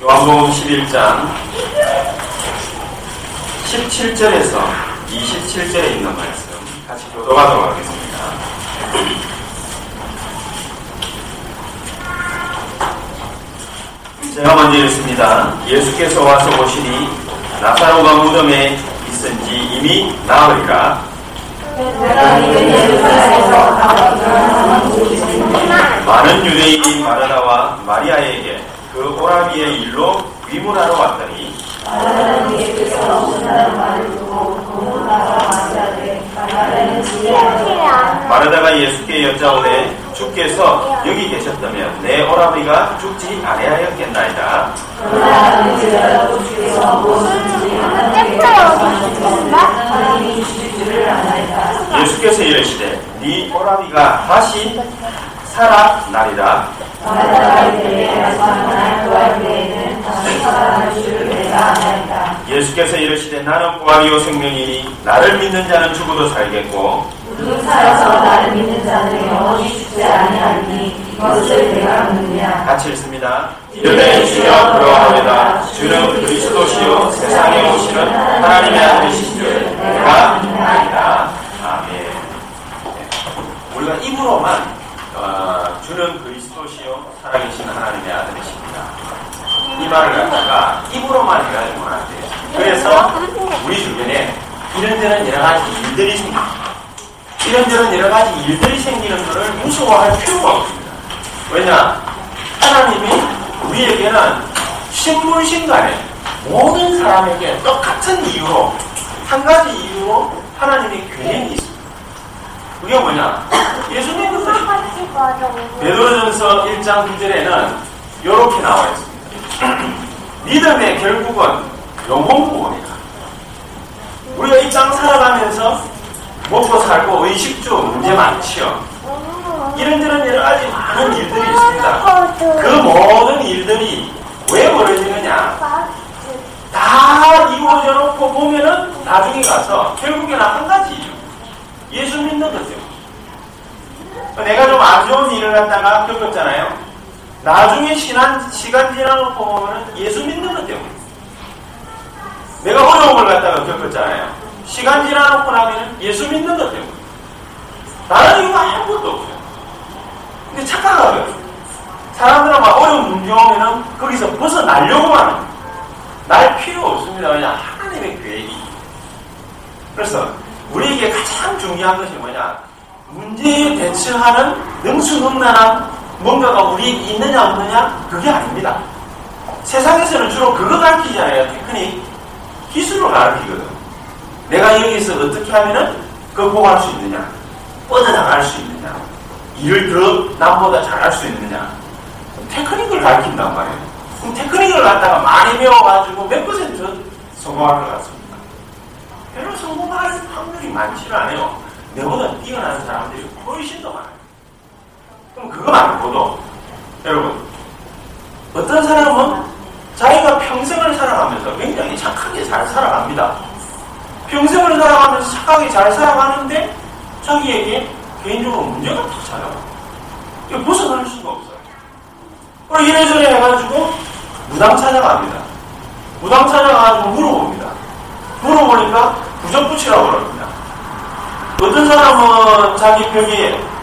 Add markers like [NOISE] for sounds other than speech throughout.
요한복음 11장 17절에서 27절에 있는 말씀 같이 교도하도록 하겠습니다. 제가 먼저 읽습니다. 예수께서 와서 보시니 나사로가 무덤에 있은지 이미 나으리라 많은 유대인이 마르다와 마리아에게 그 오라비의 일로 위문하러 왔더니 마르다가 예수께 여짜오되 주께서 여기 계셨다면 내 오라비가 죽지 아니하였겠나이다. 예수께서 이르시되 네 오라비가 다시 살아나리라 예수께서 이르시되 나는 부활이요 생명이니 나를 믿는 자는 죽어도 살겠고 같이 읽습니다. 이르되 주여 그러하오이다 주는 그리스도시요 세상에 오시는 하나님의 아들이신 줄 내가 믿나이다. 아멘. 네. 우리가 입으로만 어, 주는 그리스도시요 살아계신 하나님의 아들이십니다. 이 말을 갖다가 입으로만 해가지고는 안 돼요. 그래서 우리 주변에 이런저런 여러 가지 일들이 생깁니다. 이런저런 여러 가지 일들이 생기는 것을 무서워할 필요가 없습니다. 왜냐? 하나님이 우리에게는 신물신간에 모든 사람에게 똑같은 이유로 한 가지 이유로 하나님의 계획이 있습니다. 그게 뭐냐? 예수님 것입니다. 베드로전서 1장 9절에는 이렇게 나와 있습니다. 믿음의 결국은 영혼 구원이다. 우리가 이 땅 살아가면서 먹고 살고 의식주 문제 많지요. 이런저런 여러 가지 많은 일들이 있습니다. 그 모든 일들이 왜 벌어지느냐? 다 이루어져 놓고 보면은 나중에 가서 결국에는 한 가지. 예수 믿는 거죠. 내가 좀 안 좋은 일을 갖다가 겪었잖아요. 나중에 시간, 시간 지나놓고 보면은 예수 믿는 것 때문에. 내가 어려움을 갖다가 겪었잖아요. 시간 지나놓고 나면은 예수 믿는 것 때문에. 다른 이유가 아무것도 없어요. 근데 착각하고요. 사람들은 막 어려운 문제 오면은 거기서 벗어나려고만 합니다. 날 필요 없습니다. 그냥 하나님의 계획이. 그래서 우리에게 가장 중요한 것이 뭐냐? 문제에 대처하는 능수능란한 뭔가가 우리에게 있느냐 없느냐? 그게 아닙니다. 세상에서는 주로 그거 가르치잖아요. 테크닉. 기술을 가르치거든. 내가 여기서 어떻게 하면은 극복할 수 있느냐? 뻗어나갈 수 있느냐? 일을 더 남보다 잘할 수 있느냐? 테크닉을 가르친단 말이에요. 그럼 테크닉을 갖다가 많이 배워가지고 몇 퍼센트 성공할 것 같습니다. 별로 성공할 확률이 많지는 않아요. 내보다 뛰어난 사람들이 훨씬 더 많아요. 그럼 그거 말고도 여러분 어떤 사람은 자기가 평생을 살아가면서 굉장히 착하게 잘 살아갑니다. 평생을 살아가면서 착하게 잘 살아가는데 자기에게 개인적으로 문제가 더 찾아와. 이거 벗어날 수가 없어요. 그럼 이래저래 해가지고 무당 찾아갑니다. 무당 찾아가가지고 물어봅니다. 물어보니까 부적붙이라고 그럽니다. 어떤 사람은 자기 벽에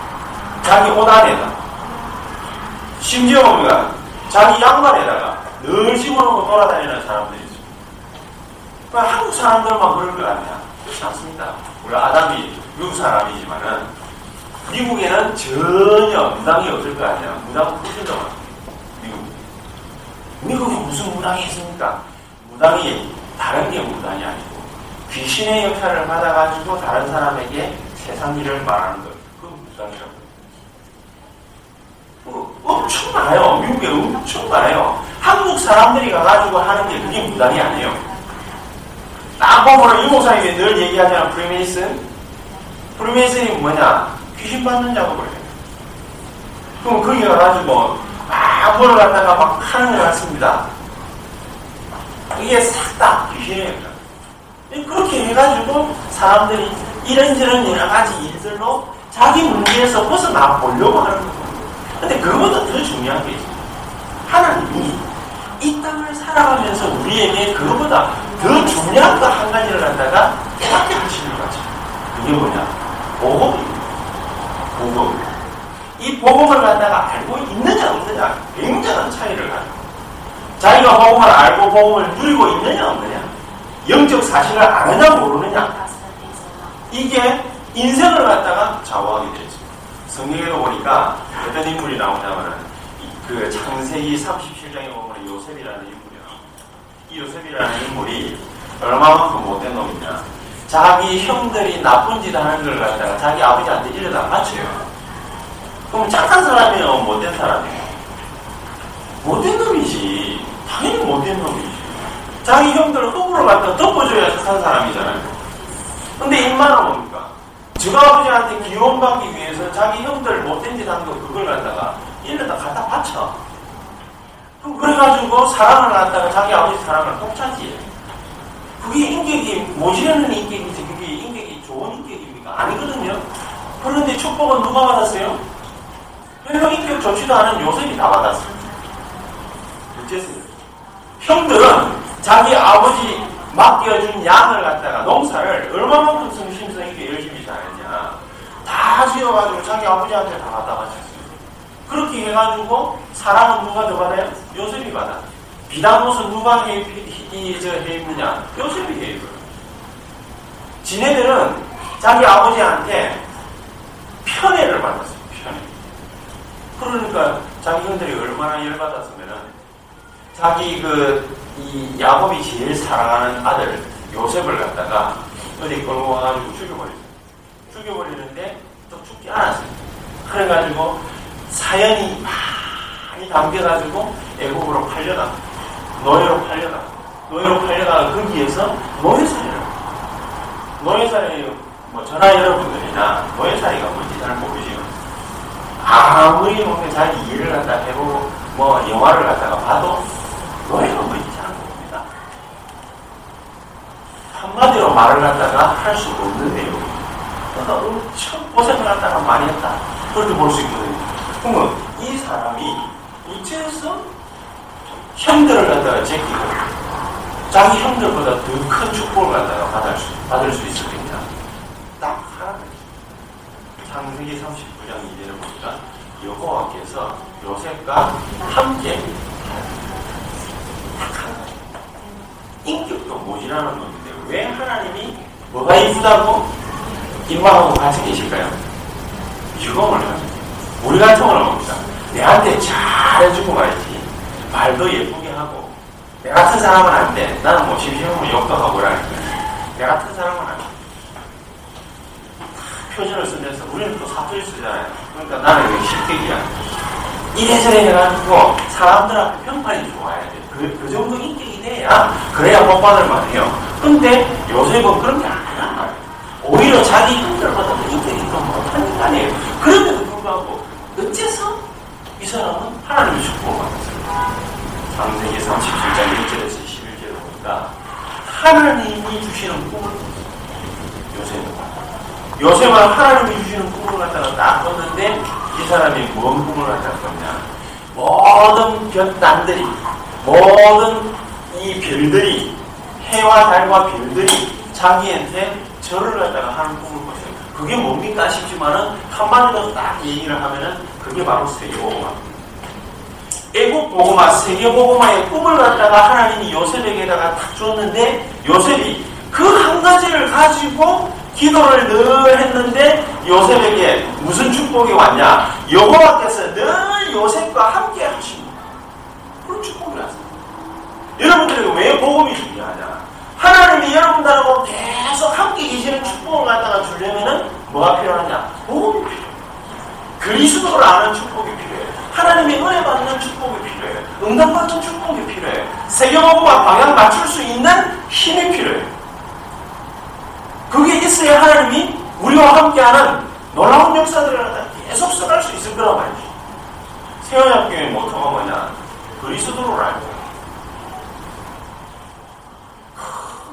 자기 옷 안에다 심지어 뭡니까? 자기 양말에다가 늘 집어넣고 돌아다니는 사람들이 있습니다. 한국 사람들만 그럴 것 같냐? 그렇지 않습니다. 우리 아담이 미국 사람이지만은 미국에는 전혀 무당이 없을 거 아니야. 무당은 풀린다고 미국. 미국에 무슨 무당이 있습니까? 무당이 다른 게 무당이 아니고 귀신의 역할을 받아가지고 다른 사람에게 세상 일을 말하는 것. 그건 무당이라고. 어, 엄청 많아요. 미국에 엄청 많아요. 한국 사람들이 가가지고 하는 게 그게 무당이 아니에요. 딱 보면 유목사님이 늘 얘기하잖아. 프리메이슨. 프리메이슨이 뭐냐? 귀신 받는 작업을 해요. 그럼 거기 가가지고 막 갖다가 막 하는 것 같습니다. 이게 싹 다 귀신이에요. 그렇게 해가지고 사람들이 이런저런 여러 가지 일들로 자기 문제에서 벗어나 보려고 하는 거예요. 근데 그거보다 더 중요한 게. 하나님이 이 땅을 살아가면서 우리에게 그거보다 더 중요한 거 한 가지를 갖다가 확대하시는 거죠. 그게 뭐냐? 복음입니다. 복음. 이 복음을 갖다가 알고 있느냐 없느냐 굉장한 차이를 가지고 자기가 복음을 알고 복음을 누리고 있느냐 없느냐 영적 사실을 아느냐 모르느냐 이게 인생을 갖다가 좌우하게 되죠. 성경에도 보니까 어떤 인물이 나오냐면은 그 창세기 37장에 보면 요셉이라는 인물이 나옵니다. 이 요셉이라는 인물이 얼마만큼 못된 놈이냐. 자기 형들이 나쁜 짓 하는 걸 갖다가 자기 아버지한테 일러다 바쳐요. 그럼 착한 사람이에요? 못된 사람이에요? 못된 놈이지. 당연히 못된 놈이지. 자기 형들을 흙으로 갖다 덮어줘야 착한 사람이잖아요. 근데 인마는 뭡니까? 저 아버지한테 기원받기 위해서 자기 형들 못된 짓 하는 거 그걸 갖다가 일러다 갖다 바쳐. 그래가지고 사랑을 갖다가 자기 아버지 사랑을 폭차지. 그게 인격이 모시라는 인격이지 그게 인격이 좋은 인격입니까? 아니거든요. 그런데 축복은 누가 받았어요? 별로 인격 좋지도 않은 요셉이 다 받았어요. 어쨌습니까? 형들은 자기 아버지 맡겨준 양을 갖다가 농사를 얼마만큼 성심성 있게 열심히. 다 지어가지고 자기 아버지한테 다 바쳤어요. 그렇게 해가지고 사랑은 누가 더 받아요? 요셉이 받아. 비단 옷은 누가 해, 이, 저, 해 입느냐? 요셉이 해 입어요. 지네들은 자기 아버지한테 편애를 받았어요. 편애. 그러니까 자기 형들이 얼마나 열받았으면은 자기 그, 이 야곱이 제일 사랑하는 아들 요셉을 갖다가 어디 끌고 와가지고 죽여버렸어요. 죽여버리는데 또 죽지 않았어요. 그래가지고 사연이 많이 담겨가지고 애국으로 팔려나 노예로 팔려나 노예로 팔려가 거기에서 노예살이를 노예살이 뭐 전화 여러분들이나 노예살이가 뭔지 잘 모르시고 아무리 뭔가 자기 일을 갖다 해보고 뭐 영화를 갖다가 봐도 노예가 뭔지 잘 모릅니다. 한마디로 말을 갖다가 할 수 없는 내용. 그러니까 엄청 고생을 갖다가 많이 했다. 그렇게 볼 수 있거든요. 그러면 이 사람이 어째서 형들을 갖다가 제끼고 자기 형들보다 더 큰 축복을 갖다가 받을 수, 받을 수 있었겠냐? 딱 하나 창세기 39장 2절을 보니까 여호와께서 요셉과 함께 인격도 모질하는 놈인데 왜 하나님이 뭐가 이쁘다고 임마하고 같이 계실까요? 유공을 하죠. 우리 같은 경우는 뭡니까? 내한테 잘해주고 말이지. 말도 예쁘게 하고. 내 같은 사람은 안 돼. 나는 뭐 심심하면 욕도 하고 그러니까. 내 같은 사람은 안 돼. 표준을 쓰면서 우리는 또 사투리 쓰잖아요. 그러니까 나는 이게 실격이야. 이래저래 해가지고 사람들한테 평판이 좋아야 돼. 그, 그 정도 인격이 돼야 그래야 복 받을 만해요. 근데 요셉은 그런 게 아니란 말이에요. 오히려 자기 형들보다 더 인격이 더 못한 인간이에요. 그런데도 불구하고 어째서 이 사람은 하나님의 축복을 받았어요. 창세기 37장 1절에서 11절을 보니까 하나님이 주시는 꿈을 요셉은 요셉은 하나님이 주시는 꿈을 갖다가 딱 꿨는데 이 사람이 뭔 꿈을 갖다가 꿨냐 모든 별단들이 모든 이 별들이 해와 달과 별들이 자기한테 절을 갖다가 하는 꿈을 꿨어요. 그게 뭡니까 싶지만은 한마디로 딱 얘기를 하면은 그게 바로 세계보고마. 애국 보고마, 세계보고마의 꿈을 갖다가 하나님이 요셉에게다가 딱 줬는데 요셉이 그 한 가지를 가지고 기도를 늘 했는데 요셉에게 무슨 축복이 왔냐? 여호와께서 늘 요셉과 함께 하십니다. 그런 축복이 왔어요. 여러분들에게 왜 복음이 중요하냐? 하나님이 여러분들하고 계속 함께 계시는 축복을 갖다가 주려면은 뭐가 필요하냐? 복음이 필요해요. 그리스도를 아는 축복이 필요해요. 하나님의 은혜 받는 축복이 필요해요. 응답받는 축복이 필요해요. 세계복음과 방향 맞출 수 있는 힘이 필요해요. 그게 있어야 하나님이 우리와 함께하는 놀라운 역사들을 갖다 계속 써갈 수 있을 거란 말이죠. 세원학교의 모토가 뭐냐? 그리스도를 알고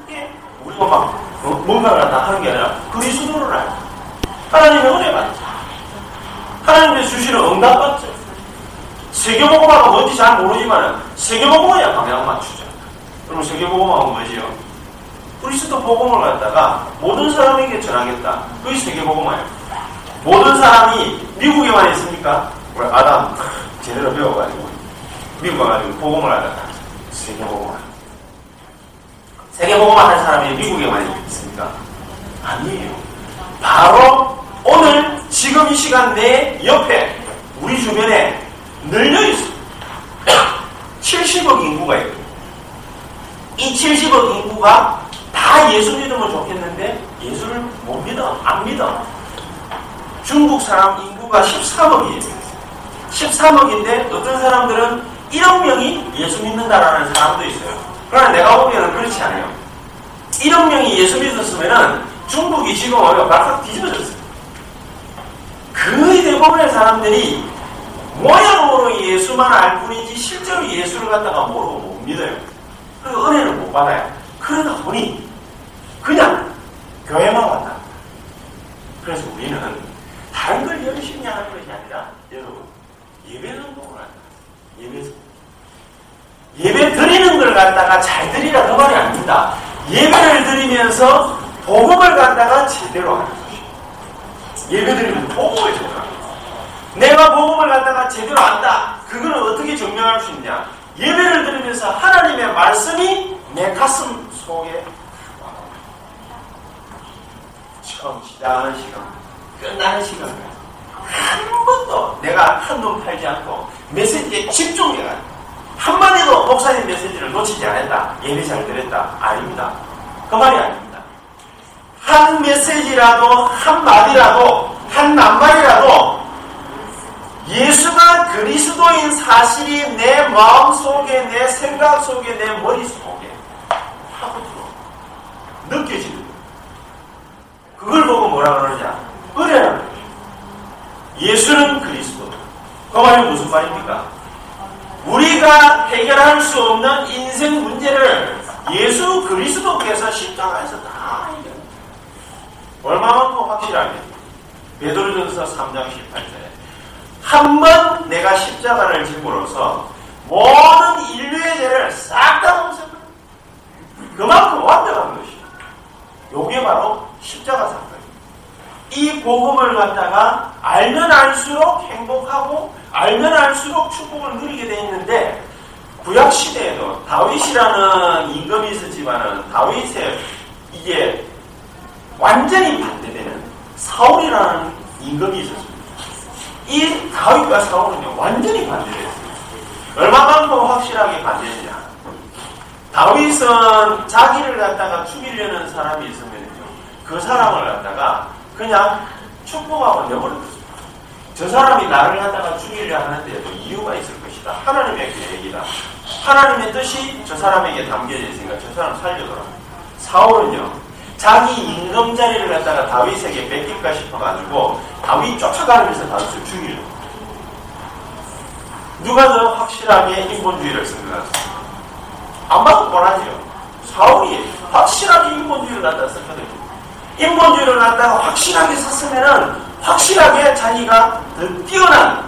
크게 우리가 막 어, 뭔가를 갖다 하는 게 아니라 그리스도를 알고 하나님의 은혜 받자. 하나님의 주시는 응답 받자. 세계복음화가 뭔지 잘 모르지만 세계복음화야 방향 맞추자. 그럼 세계복음화가 뭐지요? 그리스도 복음을 갖다가 모든 사람에게 전하겠다. 그게 세계복음화예요. 모든 사람이 미국에만 있습니까? 우리 아담 제대로 배워가지고 미국 가가지고 복음을 하다가 세계복음화. 세계복음화 한 사람이 미국에만 있습니까? 아니에요. 바로 오늘 지금 이 시간 내 옆에 우리 주변에 늘려 있습니다. [COUGHS] 70억 인구가 있고 이 70억 인구가 다 예수 믿으면 좋겠는데 예수를 못 믿어 안 믿어 중국 사람 인구가 13억이에요 13억인데 어떤 사람들은 1억 명이 예수 믿는다라는 사람도 있어요 그러나 내가 보기에는 그렇지 않아요 1억 명이 예수 믿었으면 중국이 지금 오히려 발칵 뒤집어졌어요 거의 대부분의 사람들이 모양으로 예수만 알 뿐이지 실제로 예수를 갖다가 모르고 못 믿어요. 그리고 은혜를 못 받아요. 그러다 보니 그냥 교회만 왔다. 그래서 우리는 다른 걸 열심히 하는 것이 아니라 여러분 예배 성공을 한다. 예배 성공. 예배 드리는 걸 갖다가 잘 드리라 그 말이 아닙니다. 예배를 드리면서 복음을 갖다가 제대로 하는 것이죠. 예배 드리면 복음을 제대로 하는 거죠. 내가 복음을 갖다가 제대로 안다. 그거는 어떻게 증명할 수 있냐? 예배를 드리면서 하나님의 말씀이 내 가슴 속에 처음 시작하는 시간, 끝나는 시간까지 한 번도 내가 한눈 팔지 않고 메시지에 집중해가 한마디도 목사님 메시지를 놓치지 않았다. 예배 잘 드렸다. 아닙니다. 그 말이 아닙니다. 한 메시지라도 한 마디라도 한 낱말이라도 예수가 그리스도인 사실이 내 마음 속에, 내 생각 속에, 내 머릿 속에 파고들어 느껴지는. 그걸 보고 뭐라 그러느냐? 은혜라는 거예요. 예수는 그리스도. 그 말이 무슨 말입니까? 우리가 해결할 수 없는 인생 문제를 예수 그리스도께서 십자가에서 다 해결. 얼마만큼 확실하게? 베드로전서 3장 18절에 한 번 내가 십자가를 짐으로써 모든 인류의 죄를 싹 다 없애버려. 그만큼 완벽한 것이야. 요게 바로 십자가 사건입니다. 이 복음을 갖다가 알면 알수록 행복하고 알면 알수록 축복을 누리게 돼 있는데 구약 시대에도 다윗이라는 임금이 있었지만은 다윗의 이게 완전히 반대되는 사울이라는 임금이 있었습니다. 이 다윗과 사울은요 완전히 반대됐어요. 얼마만큼 확실하게 반대했냐? 다윗은 자기를 갖다가 죽이려는 사람이 있으면요 그 사람을 갖다가 그냥 축복하고 내버렸습니다. 저 사람이 나를 갖다가 죽이려 하는데도 이유가 있을 것이다. 하나님의 계획이다. 하나님의 뜻이 저 사람에게 담겨져 있으니까 저 사람 살려더라. 사울은요, 자기 임금 자리를 갖다가 다윗에게 뺏길까 싶어가지고 다윗 쫓아가면서 다윗을 죽이려고. 누가 더 확실하게 인본주의를 같습니다. 안 봐도 뻔하죠. 사울이 확실하게 인본주의를 갖다 썼거든요. 인본주의를 갖다가 확실하게 썼으면은 확실하게 자기가 더 뛰어난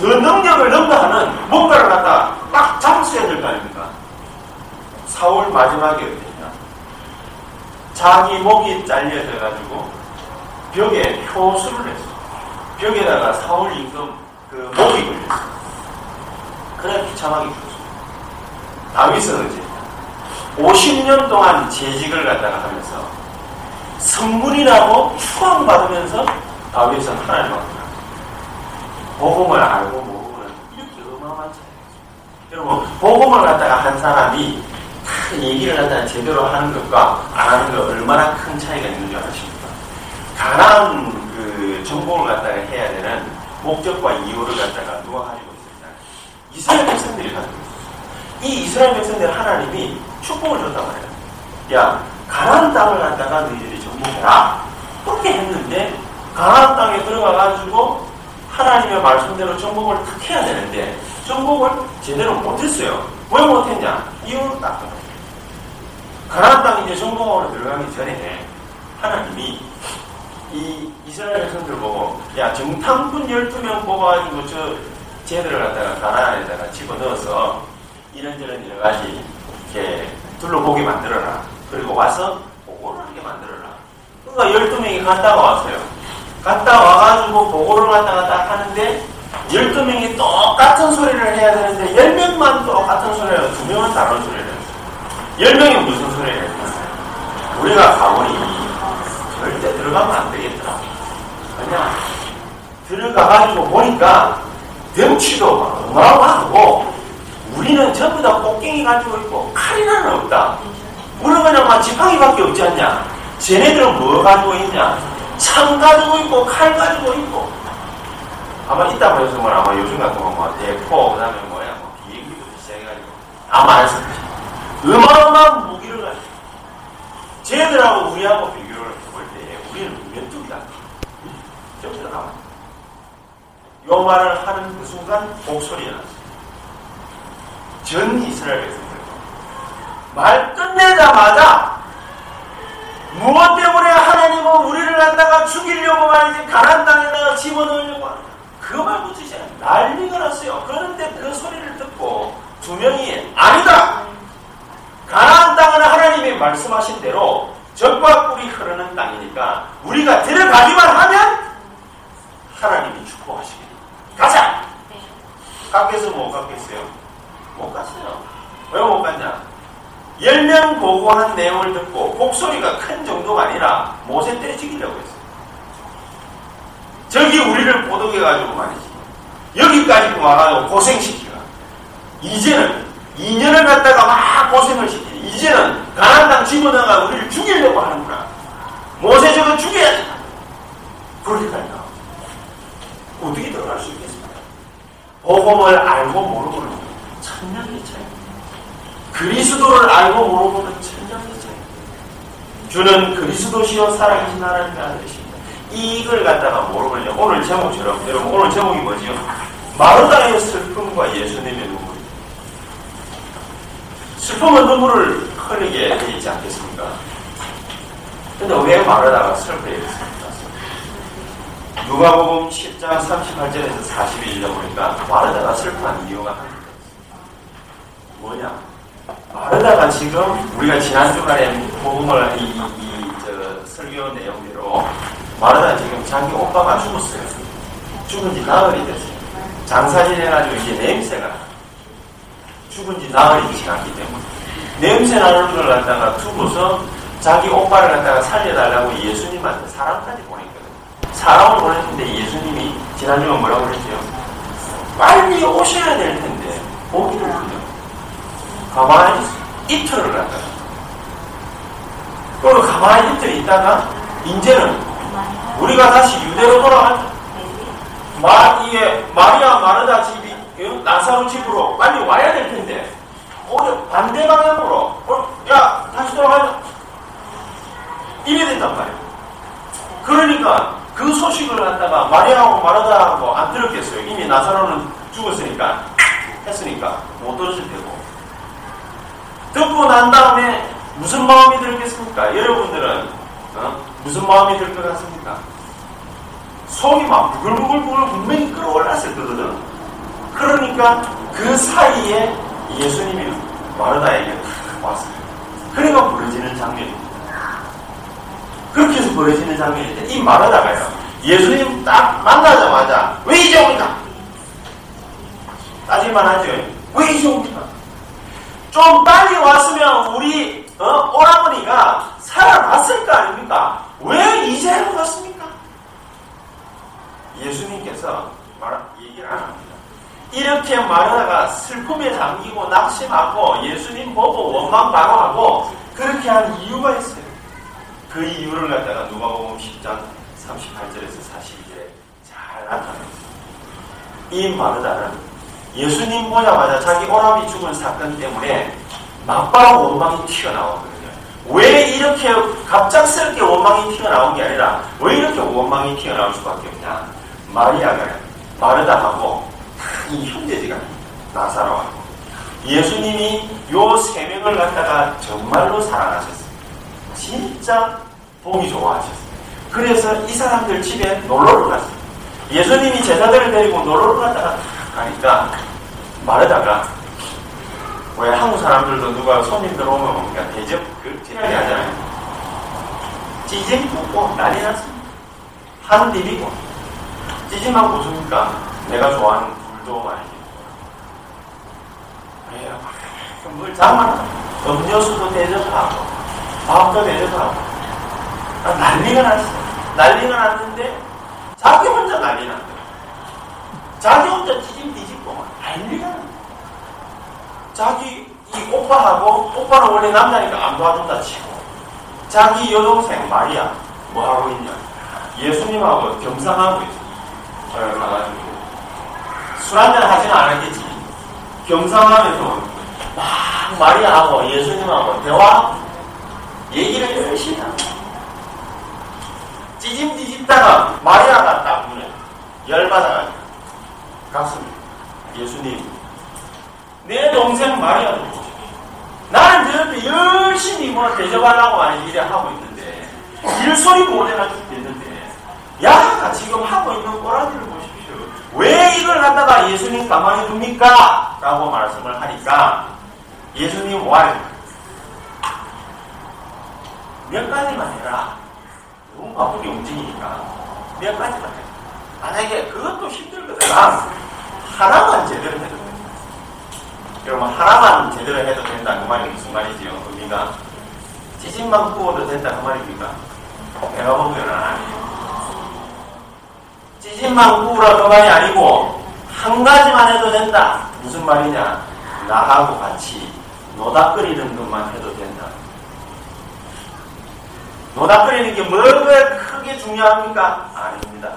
더 능력을 넘나하는 뭔가를 갖다 딱 잡았어야 될 거 아닙니까? 사울 마지막에 어땠냐? 자기 목이 잘려져 가지고 벽에 효수를 했어. 벽에다가 사울 임금 그 목이 걸렸어. 그래 비참하게 죽었어. 다윗은 어째 50년 동안 재직을 갖다가 하면서 성문이라고 추앙받으면서 다윗은 하나님 앞에 복음을 알고 모르고는 이렇게 어마어마한 차이. 여러분 복음을 갖다가 한 사람이 큰 얘기를 갖다가 제대로 하는 것과 안 하는 것 얼마나 큰 차이가 있는 줄 아십니까? 가난 그 정복을 갖다가 해야 되는 목적과 이유를 갖다가 누가 가지고 있었냐? 이스라엘 백성들이 가지고 있었어요. 이 이스라엘 백성들 하나님이 축복을 줬단 말이야. 야, 가나안 땅을 갖다가 너희들이 정복해라. 그렇게 했는데 가나안 땅에 들어가가지고 하나님의 말씀대로 정복을 탁 해야 되는데 정복을 제대로 못했어요. 왜 못했냐? 이유는 딱 가나안 땅 이제 정복으로 들어가기 전에 하나님이 이 이스라엘 백성들 보고 야 정탐꾼 12명 뽑아가지고 저 쟤들을 갖다가 가나안에다가 집어넣어서 이런저런 여러 가지 이렇게 둘러보게 만들어라. 그리고 와서 보고를 하게 만들어라. 그러니까 12명이 갔다가 왔어요. 갔다 와가지고 보고를 갖다가 딱 하는데 12명이 똑같은 소리를 해야 되는데 10명만 똑같은 소리를 해요. 2명은 다른 소리를 해요. 10명이 무슨 소리를 했어요? 우리가 가보니 절대 들어가면 안 되겠더라. 그냥 들어가가지고 보니까 덩치도 막 어마어마하고 우리는 전부 다 꽃갱이 가지고 있고 칼이나는 없다. 그냥 막 지팡이밖에 없지 않냐? 쟤네들은 뭐 가지고 있냐? 창 가지고 있고 칼 가지고 있고 아마 이따 보셨으면 아마 요즘 같은 거뭐 대포 그다음에 뭐야 뭐 비행기부터 시작해가지고 아마 안 거야. 어마어마한 무기를 가지고 쟤들하고 우리하고 비교를 해볼 때 우리는 면뚝이다. 전부 다 나와. 요 말을 하는 그 순간 목소리가 났어요. 전 이스라엘 백성들. 말 끝내자마자 무엇 때문에 하나님은 우리를 갖다가 죽이려고 말이지 가난 땅에다가 집어넣으려고 하는 그말 붙이지 난리가 났어요. 그런데 그 소리를 듣고 두 명이 아니다. 가나안 땅은 하나님이 말씀하신 대로 적과 꿀이 흐르는 땅이니까 우리가 들어가기만 하면 하나님이 축복하시겠다. 가자. 갔겠어 못 갔겠어요? 못 갔어요. 왜 못 갔냐? 열명 보고한 내용을 듣고 목소리가 큰 정도가 아니라 모세 때 죽이려고 했어요. 저기 우리를 보독해가지고 말이지. 여기까지 와가지고 고생시키가. 이제는 2년을 갖다가 막 고생을 시키지. 이제는 가난 땅 집어넣어가 우리를 죽이려고 하는구나. 모세 저거 죽여야지. 그러니까요. 어떻게 들어갈 수 있겠습니까? 복음을 알고 모르고는 천년의 차이. 그리스도를 알고 모르고는 차이. 주는 그리스도시요 살아계신 하나님의 아들이십니다. 이걸 갖다가 모르거든요. 오늘 제목처럼 여러분 오늘 제목이 뭐지요? 마르다의 슬픔과 예수님의 눈물. 슬픔은 눈물을 흘리게 되 있지 않겠습니까? 근데 왜 마르다가 슬퍼야 됐습니까? 누가복음 10장 38절에서 41절 보니까 마르다가 슬퍼한 이유가 뭐냐? 마르다가 지금 우리가 지난 주간에 복음을 이, 이, 이 저, 설교 내용대로 마르다 지금 자기 오빠가 죽었어요. 죽은 지 나흘이 됐어요. 장사진 해가지고 이제 냄새가 죽은 지 나흘이 지났기 때문에 냄새 나는 걸 갖다가 두고서 자기 오빠를 갖다가 살려달라고 예수님한테 사람까지 보냈거든요. 사람을 보냈는데 예수님이 지난주에 뭐라고 그랬죠? 빨리 오셔야 될 텐데 오기를 하요 가만히 이틀을 갖다가 그리고 가만히 이틀 있다가 이제는 우리가 다시 유대로 돌아가자. 마, 이게 마리아 마르다 집이 나사로 집으로 빨리 와야 될 텐데 오히려 반대 방향으로 어, 야 다시 돌아가자. 이래 된단 말이에요. 그러니까 그 소식을 갖다가 마리아하고 마르다하고 안 들었겠어요. 이미 나사로는 죽었으니까 했으니까 못 들었을 테고 듣고 난 다음에 무슨 마음이 들겠습니까? 여러분들은 어? 무슨 마음이 들 것 같습니까? 속이 막 부글부글부글 분명히 끌어올랐을 거거든. 그러니까 그 사이에 예수님이 마르다에게 왔어요. 그러니까 벌어지는 장면입니다. 그렇게 해서 벌어지는 장면인데 이 마르다가요. 예수님 딱 만나자마자 왜 이제 옵니까? 따질만 하죠. 왜 이제 옵니까? 좀 빨리 왔으면 우리 어? 오라버니가 살아났을 거 아닙니까? 왜 이제야 갔습니까? 예수님께서 말, 얘기를 안 합니다. 이렇게 말하다가 슬픔에 잠기고 낙심하고 예수님 보고 원망바로하고 그렇게 한 이유가 있어요. 그 이유를 갖다가 누가복음 10장 38절에서 42절에 잘 나타냈어요. 이 마르다는 예수님 보자마자 자기 오라비 죽은 사건 때문에 막바로 원망이 튀어나오거든요. 왜 이렇게 갑작스럽게 원망이 튀어나온 게 아니라 왜 이렇게 원망이 튀어나올 수밖에 없냐. 마리아가 마르다하고 이 형제지가 나사로하고 예수님이 요 세 명을 갖다가 정말로 사랑하셨어요. 진짜 보기 좋아하셨어요. 그래서 이 사람들 집에 놀러를 갔어요. 예수님이 제자들을 데리고 놀러를 갔다가 가니까 마르다가 왜 한국 사람들도 누가 손님들 오면 뭡니까 대접 극진하게 하잖아요. 찌짐 붓고 난리 났습니다. 한 비비고 찌짐한 무엇입니까? 내가 좋아하는 불도 많이 그래요. 물 장만 음료수도 대접하고 밥도 대접하고 아, 난리가 났어요. 난리가 났는데 자기 혼자 난리 났어요. 자기 혼자 뒤집 뒤집고 났어요. 자기 이 오빠하고 오빠는 원래 남자니까 안 도와준다 치고 자기 여동생 마리아 뭐 하고 있냐 예수님하고 겸상하고 있어. 어, 가가지고 술 한잔 하지는 않았겠지. 겸상하면서 막 마리아하고 예수님하고 대화 얘기를 열심히 하고 찌짐 뒤집다가 마리아가 딱 눈에 열받아가지고 갔습니다. 예수님 내 동생 마리아도. 나는 저렇게 열심히 뭐 대접하려고 많이 일을 하고 있는데 일소리 못해가 죽겠는데 야가 지금 하고 있는 꼬라지를 보십시오. 왜 이걸 갖다가 예수님 가만히 둡니까? 라고 말씀을 하니까 예수님 왈. 몇 가지만 해라. 너무 바쁘게 움직이니까 몇 가지만 해라. 만약에 그것도 힘들거든. 하나만 제대로 해도 돼. 여러분 하나만 제대로 해도 된다 그 말이 무슨 말이지요? 의미가 찌짐만 구워도 된다 그 말입니까? 내가 보기에는 아니에요. 찌짐만 구우라 그 말이 아니고 한 가지만 해도 된다. 무슨 말이냐? 나하고 같이 노닥거리는 것만 해도 된다. 노닥거리는 게 뭐가 크게 중요합니까? 아닙니다.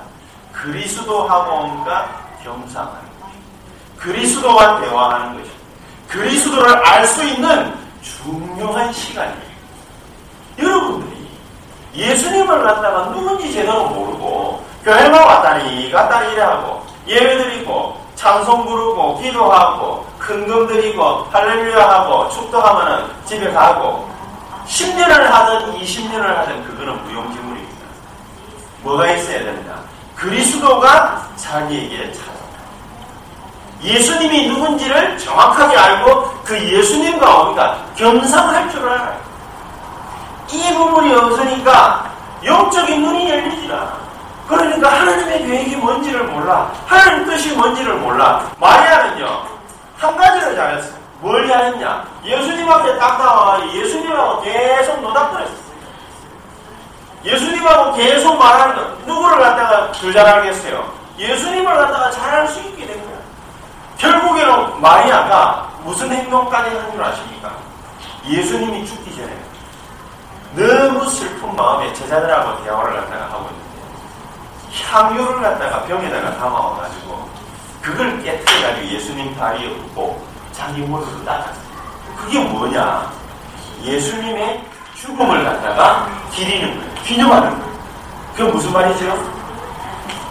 그리스도하고 뭔가 겸상하는 것. 그리스도와 대화하는 것이 그리스도를 알 수 있는 중요한 시간이에요. 여러분들이 예수님을 갖다가 누군지 제대로 모르고 교회만 왔다니 갔다니 이래하고 예배 드리고 찬송 부르고 기도하고 큰금 드리고 할렐루야 하고 축도하면은 집에 가고 10년을 하든 20년을 하든 그거는 무용지물입니다. 뭐가 있어야 된다? 그리스도가 자기에게 찾아 예수님이 누군지를 정확하게 알고 그 예수님과 우리가 겸상할 줄 알아요. 이 부분이 없으니까 영적인 눈이 않아. 그러니까 하나님의 계획이 뭔지를 몰라. 하나님 뜻이 뭔지를 몰라. 마리아는요, 한 가지를 잘했어. 뭘 잘했냐? 예수님 앞에 딱 나와 예수님하고 계속 노닥거렸어요. 예수님하고 계속 말하는 거. 누구를 갖다가 더 잘하겠어요? 예수님을 갖다가 잘할 수. 결국에는 마리아가 무슨 행동까지 한 줄 아십니까? 예수님이 죽기 전에 너무 슬픈 마음에 제자들하고 대화를 갖다가 하고 있는데 향유를 갖다가 병에다가 담아와가지고 그걸 깨뜨려가지고 예수님 다리에 붓고 자기 무릎을 닦았어요. 그게 뭐냐? 예수님의 죽음을 갖다가 기리는 거예요. 기념하는 거예요. 그게 무슨 말이죠?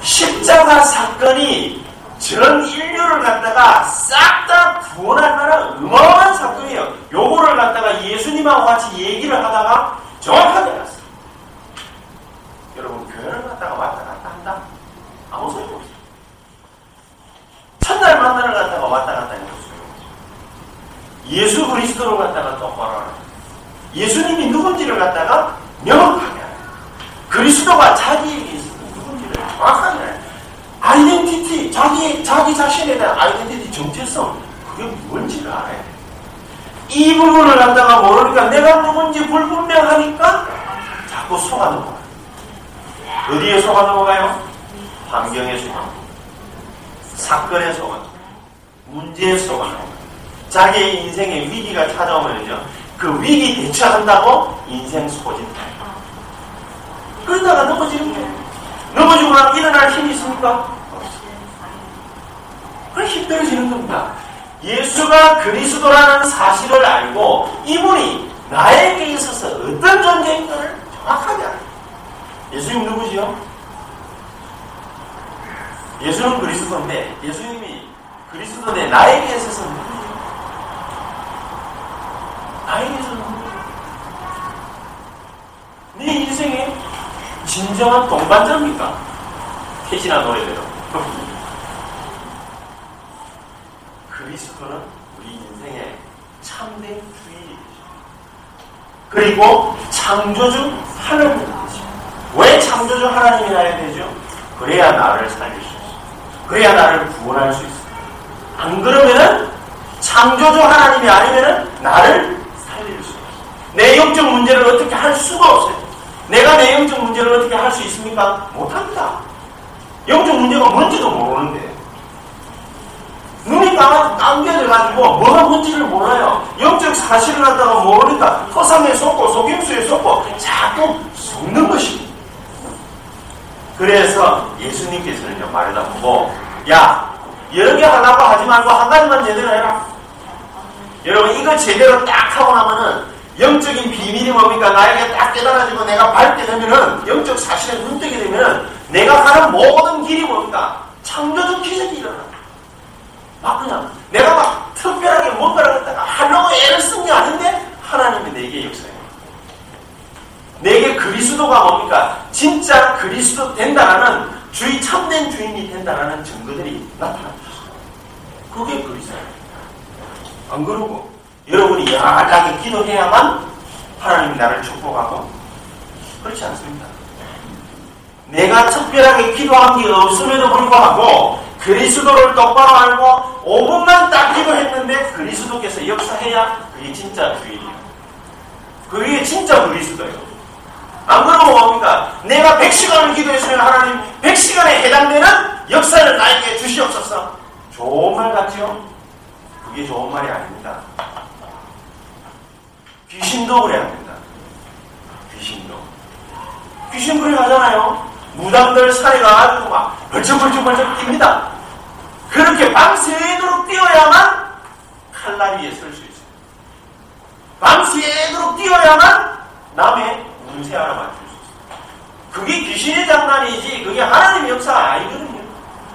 십자가 사건이 전 인류를 갖다가 싹다 만한 어마어마한 사건이에요. 요거를 갖다가 예수님하고 같이 얘기를 하다가 정확하게 알았어요. 여러분, 교회를 갖다가 왔다 갔다 한다? 아무 소용 없어요. 첫날 만나러 갔다가 왔다 갔다 해도 소용 예수 그리스도를 갖다가 똑바로 알아요. 예수님이 누군지를 갖다가 명확하게 알아요. 그리스도가 자기에게 누군지를 정확하게 알아요. 아이덴티티, 자기, 자기 자신에 대한 아이덴티티 정체성, 그게 뭔지를 알아야 돼. 이 부분을 갖다가 모르니까 내가 누군지 불분명하니까 자꾸 속아는 거야. 어디에 속아 넘어가요? 환경에 속아 넘어가요. 사건에 속아 넘어가요. 문제에 속아 넘어가요. 자기의 인생에 위기가 찾아오면요. 그 위기 대처한다고 인생 소진해요. 그러다가 넘어지는 거예요. 넘어지고 나면 일어날 힘이 있습니까? 그 힘들어지는 겁니다. 예수가 그리스도라는 사실을 알고 이분이 나에게 있어서 어떤 존재인가를 정확하게 알아요. 예수님 누구지요? 예수는 그리스도인데 예수님이 그리스도인데 나에게 있어서 누구지요? 나에게 있어서 누구지요? 네 인생에 진정한 동반자입니까? 태신한 노래대로. 그리스도는 우리 인생의 참된 주인이 되죠. 그리고 창조주 하나님이 되죠. 왜 창조주 하나님이 나야 되죠? 그래야 나를 살릴 수 있어. 그래야 나를 구원할 수 있어. 안 그러면은 창조주 하나님이 아니면은 나를 살릴 수 없어. 내 영적 문제를 어떻게 할 수가 없어요. 내가 내 영적 문제를 어떻게 할 수 있습니까? 못합니다. 영적 문제가 뭔지도 모르는데. 눈이 감겨져가지고 뭐가 뭔지를 몰라요. 영적 사실을 갖다가 모르니까 허상에 속고 속임수에 속고 자꾸 속는 것입니다. 그래서 예수님께서는 말하다 보고 야 여러 개 하려고 하지 말고 한 가지만 제대로 해라. 여러분 이거 제대로 딱 하고 나면은 영적인 비밀이 뭡니까? 나에게 딱 깨달아지고 내가 밟게 되면은 영적 사실에 눈뜨게 되면은 내가 가는 모든 길이 뭡니까? 창조적 기적이 일어나. 막 그냥 내가 막 특별하게 뭔가를 갖다가 하려고 애를 쓴 게 아닌데 하나님이 내게 역사해요. 내게 그리스도가 뭡니까? 진짜 그리스도 된다라는 주의 참된 주인이 된다라는 증거들이 나타납니다. 그게 그리스도예요. 안 그러고 여러분이 야하게 기도해야만 하나님이 나를 축복하고 그렇지 않습니다. 내가 특별하게 기도한 게 없음에도 불구하고 그리스도를 똑바로 알고 5분만 딱 기도했는데 그리스도께서 역사해야 그게 진짜 주일이에요. 그게 진짜 그리스도예요. 안 그러면 뭡니까? 내가 100시간을 기도했으면 하나님 100시간에 해당되는 역사를 나에게 주시옵소서. 좋은 말 같죠? 그게 좋은 말이 아닙니다. 귀신도 그래야 됩니다. 귀신도. 귀신 그래 하잖아요. 무당들 사이가 아주 막 벌쩍벌쩍벌쩍 뜁니다. 그렇게 밤새도록 뛰어야만 칼날 위에 설 수 있어요. 밤새도록 뛰어야만 남의 운세 하나 맞출 수 있어요. 그게 귀신의 장난이지 그게 하나님의 역사가 아니거든요.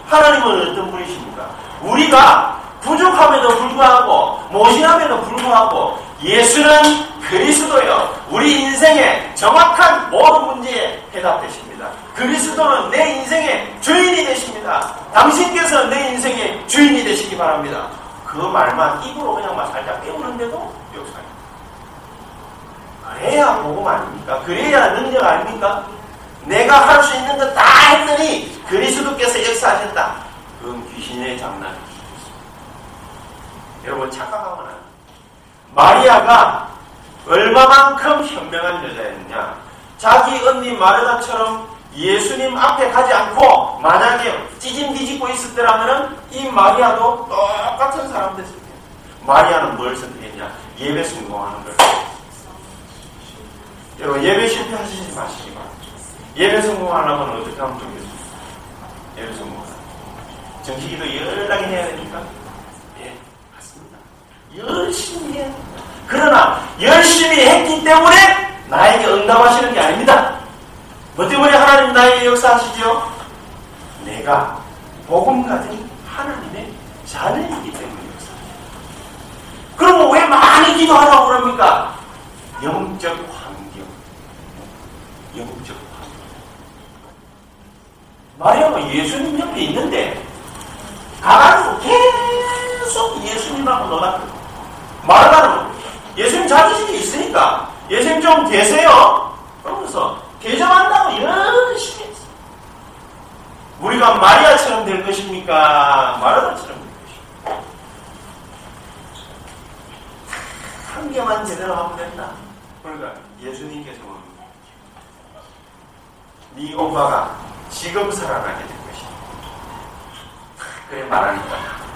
하나님은 어떤 분이십니까? 우리가 부족함에도 불구하고 모신함에도 불구하고 예수는 그리스도요. 우리 인생의 정확한 모든 문제에 해답되십니다. 그리스도는 내 인생의 주인이 되십니다. 당신께서 내 인생의 주인이 되시기 바랍니다. 그 말만 입으로 그냥 막 살짝 깨우는데도 역사입니다. 그래야 복음 아닙니까? 그래야 능력 아닙니까? 내가 할 수 있는 거 다 했더니 그리스도께서 역사하셨다. 그건 귀신의 장난이죠. 여러분 착각하면 안 마리아가 얼마만큼 현명한 여자였느냐. 자기 언니 마르다처럼 예수님 앞에 가지 않고 만약에 찌짐 뒤집고 있었더라면 이 마리아도 똑같은 사람 됐을 거예요. 마리아는 뭘 선택했냐? 예배 성공하는 걸. 여러분 예배 실패하시지 마시기 바랍니다. 예배 성공하려면 어떻게 하면 좋겠습니까? 예배 성공하려 정식이도 연락이 해야 되니까. 열심히 해야. 그러나 열심히 했기 때문에 나에게 응답하시는 게 아닙니다. 뭐 때문에 하나님 나에게 역사하시죠? 내가 복음 가진 하나님의 자녀이기 때문에 역사하시죠. 그러면 왜 많이 기도하라고 그럽니까? 영적 환경. 영적 환경. 마리아가 예수님 옆에 있는데 가가지고 계속 예수님하고 놀았거든. 마르다는 예수님 자기집이 있으니까 예수님 좀 계세요. 그러면서 개정한다고 열심히 했어. 우리가 마리아처럼 될 것입니까? 마르다처럼 될 것입니까? 한 개만 제대로 하면 된다. 그러니까 예수님께서 네 오빠가 지금 살아나게 될 것이다. 그래 말하니까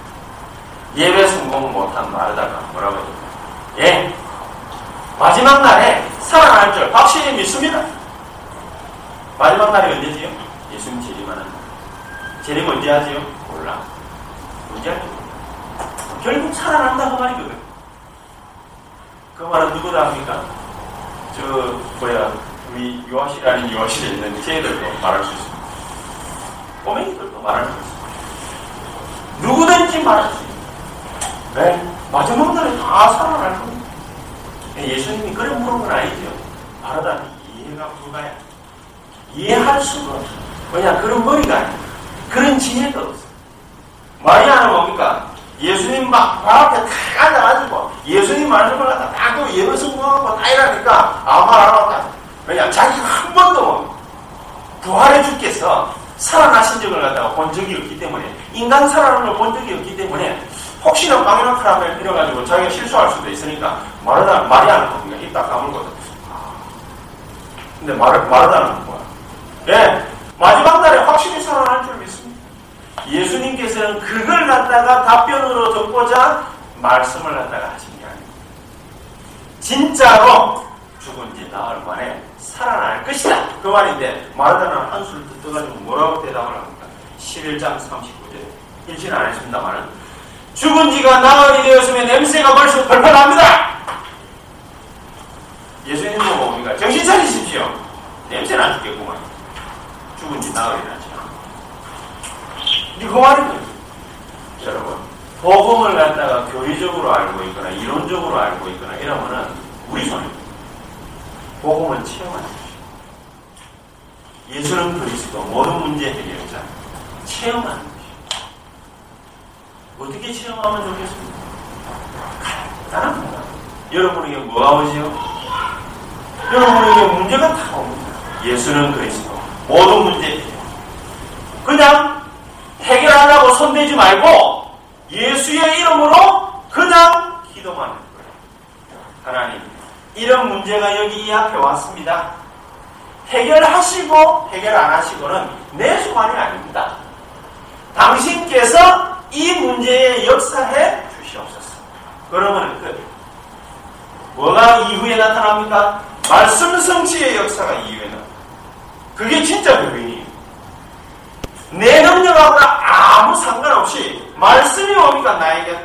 예배 성공 못한 마르다가 뭐라고 해요? 예, 마지막 날에 살아날 줄 확실히 믿습니다. 마지막 날이 언제지요? 예수님 재림하는 재림 언제 하지요? 몰라. 언제 하죠? 결국 살아난다고 말이거든. 그 말은 누구다 합니까? 저 뭐야 우리 유아실 아닌 유아실에 있는 쟤들도 말할 수 있습니다. 꼬맹이들도 말할 수 있습니다. 누구든지 말할 수 있습니다. 네? 마지막 날에 다 살아날 겁니다. 예수님이 그런 물은 아니죠. 바르다 이해가 불가야. 이해할 수가 없어. 왜냐 그런 머리가 아니야. 그런 지혜가 없어. 마리아는 뭡니까? 예수님 막, 발 앞에 탁 앉아가지고, 예수님 말씀을 갖다 딱그 예배 성공하고 다 이러니까, 안 하고 왜냐, 자기가 한 번도 부활해 죽겠어. 살아나신 적을 갖다가 본 적이 없기 때문에, 인간 걸본 적이 없기 때문에, 혹시나 빵이나 크라면 이래가지고 자기가 실수할 수도 있으니까, 말하다, 말이 안 겁니다. 입딱 까물거든. 근데 말, 말하다는 뭐야? 예, 마지막 날에 확실히 살아날 줄 믿습니다. 예수님께서는 그걸 갖다가 답변으로 듣고자 말씀을 갖다가 하신 게 아닙니다. 진짜로 죽은 지 나흘 만에 살아날 것이다. 그 말인데 마르다는 한수를 듣어가지고 뭐라고 대답을 합니까? 11장 39절 일치는 안 했습니다만은 죽은 지가 나흘이 되었으면 냄새가 벌써 펄펄 납니다. 예수님도 뭡니까? 정신 차리십시오. 냄새는 안 죽겠구만. 죽은 지 나흘이나 이거 말이거든요. 여러분, 복음을 갖다가 교리적으로 알고 있거나 이론적으로 알고 있거나 이러면은 우리 손입니다. 체험하는 것입니다. 예수는 그리스도 모든 문제 해결자 체험하는 것입니다. 어떻게 체험하면 좋겠습니까? 간단한 겁니다. 여러분에게 뭐가 오지요? 여러분에게 문제가 다 옵니다. 예수는 그리스도 모든 문제 해결. 그냥 해결하려고 손대지 말고 예수의 이름으로 그냥 기도만 할 거예요. 하나님, 이런 문제가 여기 이 앞에 왔습니다. 해결하시고 해결 안 하시고는 내 소관이 아닙니다. 당신께서 이 문제에 역사해 주시옵소서. 그러면 끝. 뭐가 이후에 나타납니까? 말씀 성취의 역사가 이후에 나타납니다. 그게 진짜 교인이에요. 내 능력하고는 아무 상관없이 말씀이 옵니까 나에게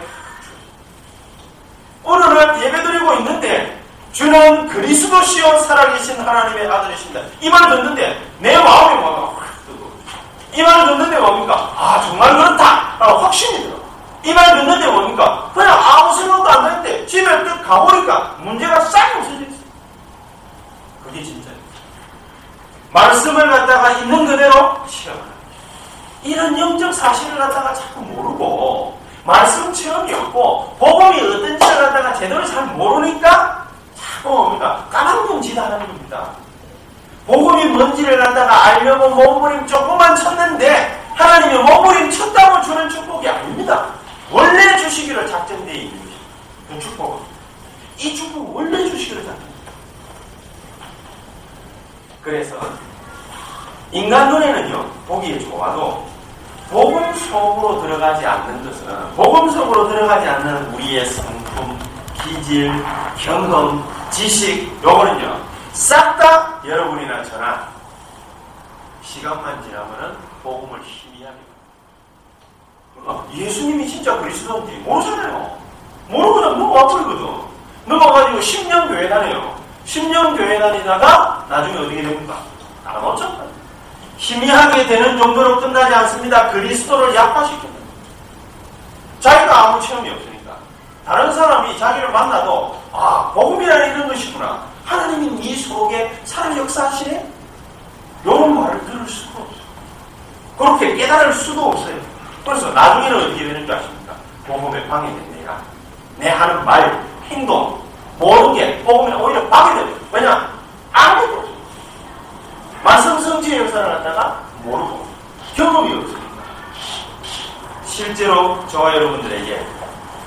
오늘은 예배드리고 있는데 주는 그리스도시요 살아계신 하나님의 아들이십니다. 이 말 듣는데 내 마음이 뭐가 이 말 듣는데 뭡니까? 아 정말 그렇다 라고 확신이 들어 이 말 듣는데 뭡니까? 그냥 아무 생각도 안 나는데 집에 딱 가보니까 문제가 싹 없어져 있어 그게 진짜예요. 말씀을 갖다가 있는 그대로 시험하는 이런 영적 사실을 갖다가 자꾸 모르고 말씀 체험이 없고 복음이 어떤지를 갖다가 제대로 잘 모르니까 자꾸 뭡니까 까막눈짓 하는 겁니다. 복음이 뭔지를 갖다가 알려고 몸부림 조금만 쳤는데 하나님이 몸부림 쳤다고 주는 축복이 아닙니다. 원래 주시기로 작정되어 있는. 그 축복은. 이 축복은 원래 주시기로 작정되어 그래서 인간 눈에는요, 보기에 좋아도, 복음 속으로 들어가지 않는 것은, 복음 속으로 들어가지 않는 우리의 성품, 기질, 경험, 지식, 요거는요, 싹 다 여러분이나 저나, 시간만 지나면은 복음을 희미하게. 그러니까 예수님이 진짜 그리스도인지 모르잖아요. 모르고 그냥 넘어와버리거든. 넘어가지고 10년 교회 다녀요. 10년 교회 다니다가 나중에 어떻게 됩니까? 나눠졌다. 희미하게 되는 정도로 끝나지 않습니다. 그리스도를 약화시킵니다. 자기가 아무 체험이 없으니까. 다른 사람이 자기를 만나도 아 복음이라는 이런 것이구나. 하나님이 네 속에 사람 역사하시네? 이런 말을 들을 수가 없어요. 그렇게 깨달을 수도 없어요. 그래서 나중에는 어떻게 되는 줄 아십니까? 복음에 내가 내 하는 말, 행동, 모든 게 복음에 오히려 방해돼요. 왜냐? 아무것도 없어요. 말씀 성취의 역사를 갖다가 모르고 경험이 없으니까 실제로 저와 여러분들에게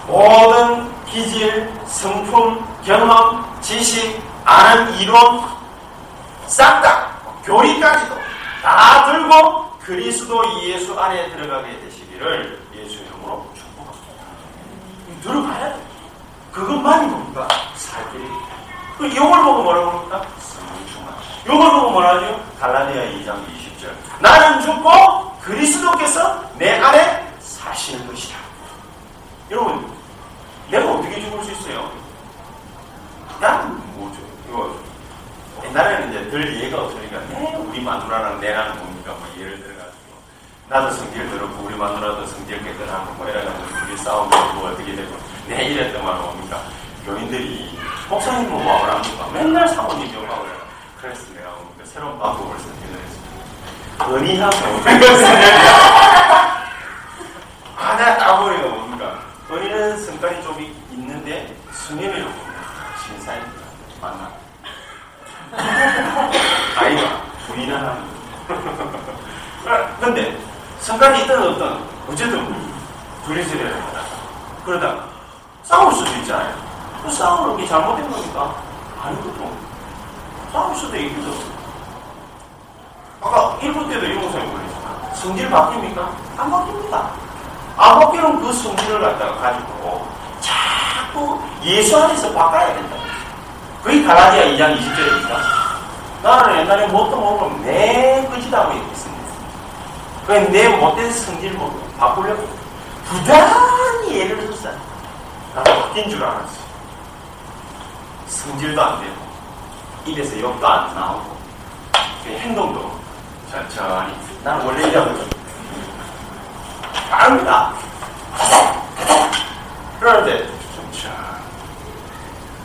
모든 기질, 성품, 경험, 지식, 아는 이론 싹 다 교리까지도 다 들고 그리스도 예수 안에 들어가게 되시기를 예수 이름으로 축복합니다. 들어가야 돼. 그것만이 뭡니까? 살 길이. 그 이걸 보고 뭐라고 합니까? 성충만. 이걸 보고 뭐라죠? 갈라디아 2장 20절. 나는 죽고 그리스도께서 내 안에 사시는 것이다. 여러분, 내가 어떻게 죽을 수 있어요? 난 뭐죠? 이거 옛날에는 이제 들 이해가 없으니까 네, 우리 마누라랑 내랑 뭡니까? 뭐 예를 들어가지고 나도 성질 들었고 우리 마누라도 성질 깨끗하고 뭐 이래가지고 우리 싸우고 뭐 어떻게 되고 내 이랬더만 뭡니까? 교인들이 목사님 뭐 마음을 합니까? 맨날 사모님 욕하고 그래. 그래서 내가 뭡니까? 새로운 방법을 선택을 했습니다. 은희하고 [LAUGHS] 하나 따보니까 뭡니까? 은희는 성깔이 좀 있- 있는데 순위를 봅니다. 신사입니다. 만나. 아이가 부인을 하는 거. 근데 성깔이 있든 없든 어쨌든 둘이서를 하다가 그러다가 싸울 수도 있잖아요. 그 싸우는 게 잘못된 겁니까? 아니거든. 싸울 수도 있거든. 아까 1부 때도 이 목사님 보냈잖아. 성질 바뀝니까? 안 바뀝니다. 안 바뀌는 그 성질을 갖다가 가지고 자꾸 예수 안에서 바꿔야 된다. 그게 갈라디아 2장 20절입니다. 나는 옛날에 못도 먹으면 내 끝이라고 얘기했습니다. 그래 내 못된 성질 뭐 바꾸려고 부단히 예를 들었어. 나 바뀐 줄 알았어. 성질도 안 되고 입에서 욕도 안 나오고 그 행동도 천천히 나는 원래 이러거든. 다릅니다. 그런데 천천히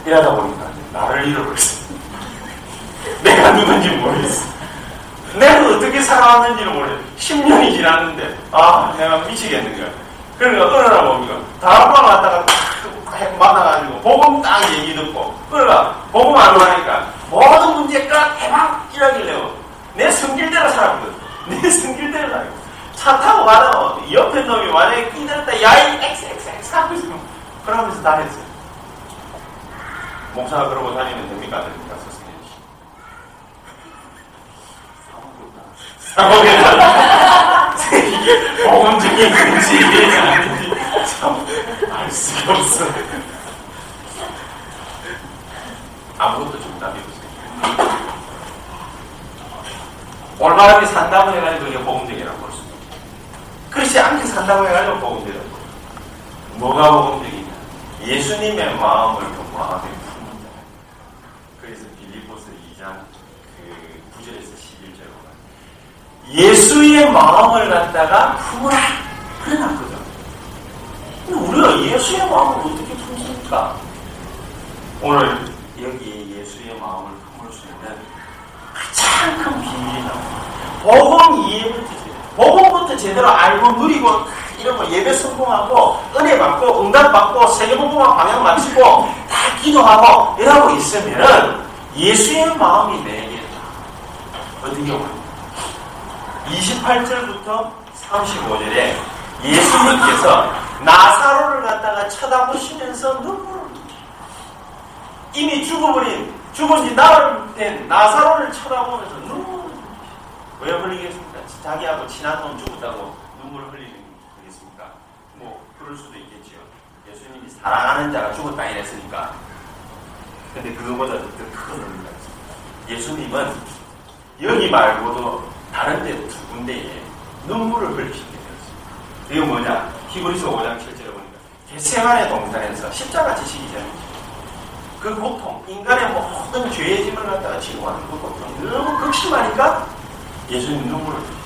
이러다 보니까 나를 잃어버렸어. 내가 누군지 모르겠어. 내가 어떻게 살아왔는지를 모르겠어. 10년이 지났는데, 아, 내가 미치겠는 거야. 그러니까 어느 날 뭡니까? 다음방 왔다가 딱 만나가지고, 복음 딱 얘기 듣고, 그러니까 복음 안 하니까, 모든 문제가 대박 이라길래요. 내 성질대로 살았거든. [LAUGHS] 내 성질대로 살고. 차 타고 가다가 옆에 놈이 만약에 끼들었다, 야이, 엑스 엑스 엑스 하고 있어. 그러면서 다녔어 요. 목사가 그러고 다니면 됩니까? 안 됩니까? 보험적인 건지 이게 아닌지 참알 수가 없어. 아무것도 정답이 없어요. 올바르게 산다고 해가지고 이게 보험적이라고 볼수 있어요. 그렇지 않게 산다고 해가지고 있어요. 뭐가 보험적이냐? 예수님의 마음을 그 마음에 품는다. 그래서 빌리포스 2장 그 9절에서 11절로 예수의 마음을 갖다가 품으라 그래놨거든. 근데 우리가 예수의 마음을 어떻게 품습니까? 오늘 여기 예수의 마음을 품을 수 있는 가장 큰 비밀이 나옵니다. 복음 이해부터 복음부터 제대로 알고 누리고 이런 거 예배 성공하고 은혜 받고 응답 받고 세계 복음화 방향 맞추고 다 기도하고 이러고 있으면은 예수의 마음이 내게 어떻게 오냐 28절부터 35절에 예수님께서 나사로를 갖다가 쳐다보시면서 눈물을 이미 죽어버린 죽은 지 나흘 된 나사로를 쳐다보면서 눈물을 왜 흘리겠습니까? 자기하고 친한 놈 죽었다고 눈물을 흘리겠습니까? 뭐 그럴 수도 있겠지요. 예수님이 사랑하는 자가 죽었다 이랬으니까. 근데 그거보다 더 큰 의미가 있습니다. 예수님은 여기 말고도 다른 데두 군데에 눈물을 흘리시게 되었습니다. 이거 뭐냐? 히브리서 5장 7절에 보니까 겟세만의 동산에서 십자가 지시기 전이죠. 그 고통, 인간의 모든 죄의 짐을 갖다가 지고 하는 그 고통 너무 극심하니까 예수님 눈물을 흘리시죠.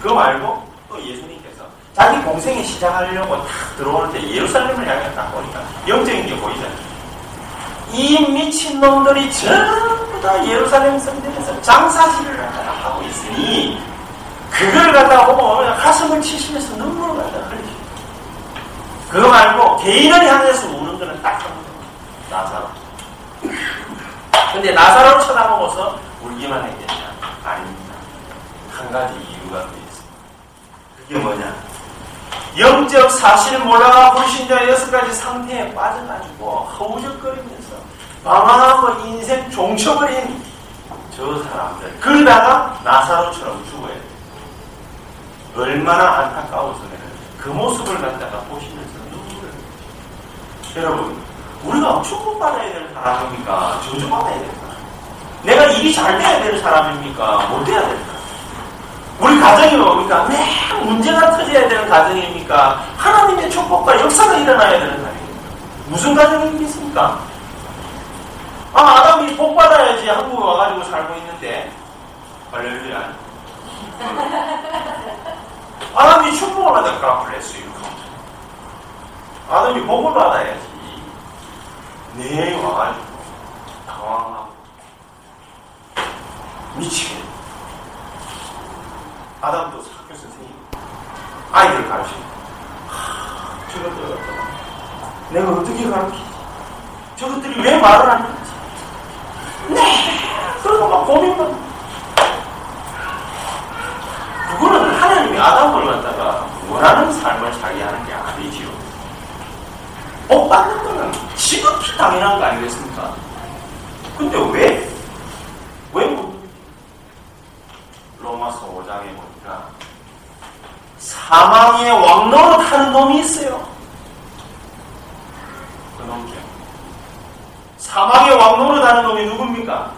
그거 말고 또 예수님께서 자기 공생에 시작하려고 탁 들어오는데 예루살렘을 향해 딱 보니까 영적인 게 보이잖아요. 이 미친놈들이 전부 다 예루살렘 성전에서 장사실을 하고 있으니 그걸 보고 그냥 가슴을 치시면서 눈물을 갖다가 흘리시죠. 그거 말고 개인을 향해서 우는 거는 딱 한 번. 나사로. 근데 나사로를 쳐다보고서 울기만 했겠냐? 아닙니다. 한 가지 이유가 또 있습니다. 그게 뭐냐? 영적 사실 몰라가 불신자 여섯 가지 상태에 빠져가지고 허우적거리면서 방황하고 인생 종쳐버린 저 사람들. 그러다가 나사로처럼 죽어야 돼. 얼마나 안타까워서는 그 모습을 갖다가 보시면서 눈물을. 여러분, 우리가 축복받아야 되는 사람입니까? 저주받아야 되는 사람? 내가 일이 잘 돼야 되는 사람입니까? 못 돼야 되는 사람? 우리 가정이 뭡니까? 매 문제가 터져야 되는 가정입니까? 하나님의 축복과 역사가 일어나야 되는 가정입니까? 무슨 가정이겠습니까? 아, 아담이 복 받아야지 한국에 와가지고 살고 있는데, 할렐루야. [LAUGHS] 아담이 축복을 받을까? 블레스 유. 아담이 복을 받아야지. 네, 와가지고, 당황하고, 미치겠네. 아담도 학교 선생님, 아이들 가르치고, 저것들 갖다가, 내가 어떻게 가르치지? 저것들이 왜 말을 안 하지? 네! 그러고 막 고민만. 그거는 하나님이 아담을 갖다가 원하는 삶을 살게 하는 게 아니지요. 복 받는 거는 지극히 당연한 거 아니겠습니까? 근데 왜? 왜 못? 로마서 5장에 보니까 사망의 왕노릇 하는 놈이 있어요. 그 놈이요. 사망의 왕노릇 하는 놈이 누굽니까?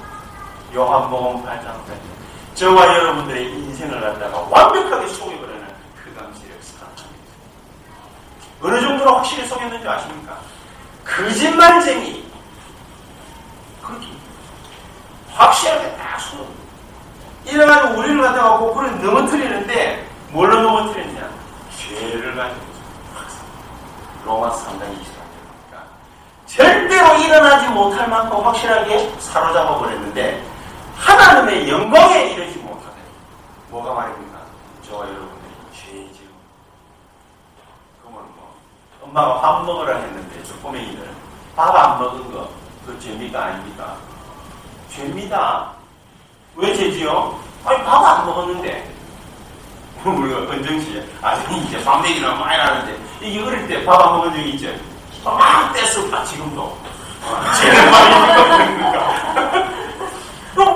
요한복음 8장 8절. 저와 여러분들의 인생을 갖다가 완벽하게 속여버리는 그 감지력 사람입니다. 어느 정도로 확실히 속였는지 아십니까? 거짓말쟁이. 그렇게 확실하게 딱 속여. 이래가지고 우리를 갖다가 고꾸를 넘어뜨리는데 뭘로 넘어뜨리느냐? 죄를 가지고 로마서 3장 24절 절대로 일어나지 못할 만큼 확실하게 사로잡아 버렸는데 하나님의 영광에 이르지 못하네. 뭐가 말입니까? 저와 여러분들이 죄지요. 그러면 뭐 엄마가 밥 먹으라 했는데 저 꼬맹이들 밥 안 먹은 거 그 죄입니까 아닙니까? 죄입니다. 왜 죄지요? 아니 밥 안 먹었는데 우리가 은정씨 아니 이제 밥 먹이라 많이 하는데 이게 어릴 때 밥 안 먹은 적이 있죠? 막 뗐을 지금도 죄를 많이 먹으니까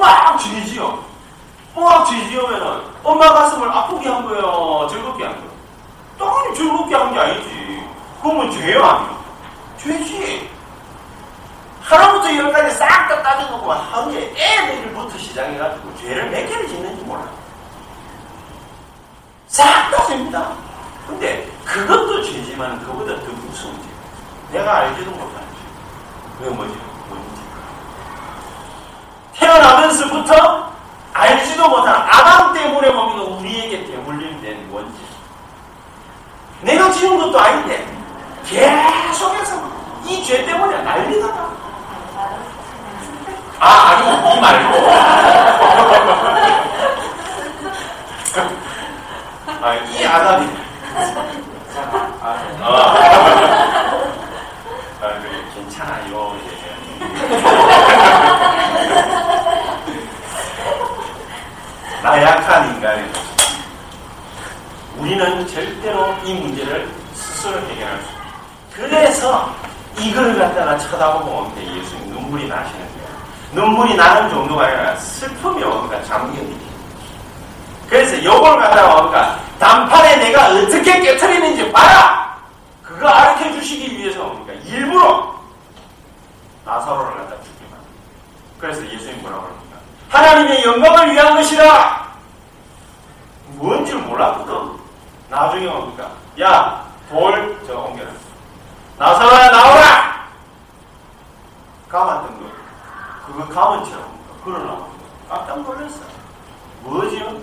막 쥐지요. 막 쥐지으면은 엄마 가슴을 아프게 한 거예요? 즐겁게 한 거예요? 당연히 즐겁게 한 게 아니지. 그러면 죄요 아니요? 죄지. 하나부터 열까지 싹 다 따져놓고 하루에 애들부터 시작해가지고 죄를 몇 개를 짓는지 몰라요. 싹다 죄입니다. 근데 그것도 죄지만 그보다 더 무서운 죄. 내가 알지도 못하는 죄. 그게 뭐지? 뭔지. 태어나면서부터 알지도 못한 아담 때문에 뭡니까? 우리에게 대물림된 원죄. 내가 지은 것도 아닌데 계속해서 이 죄 때문에 난리가 나. 아, 아니, 이 말고. 아, 이 아담이. 아, 아, 아, 그래, 괜찮아요. 나약한 인간의 모습. 우리는 절대로 이 문제를 스스로 해결할 수 없어요. 그래서 이걸 갖다가 쳐다보고 올 예수님 눈물이 나시는 거예요. 눈물이 나는 정도가 아니라 슬픔이 오니까 잠경이지. 그래서 요걸 갖다가 오니까 단판에 내가 어떻게 깨뜨리는지 봐라! 그거 알려 주시기 위해서 옵니까? 일부러 나사로를 갖다 죽기만. 그래서 예수님 뭐라고 합니까? 하나님의 영광을 위한 것이라! 뭔지 몰랐거든. 나중에 옵니까? 야, 돌, 저 옮겨라. 나사로야, 나오라! 감았던 거. 그거 감은처럼 그러나 깜짝 놀랐어. 뭐지요?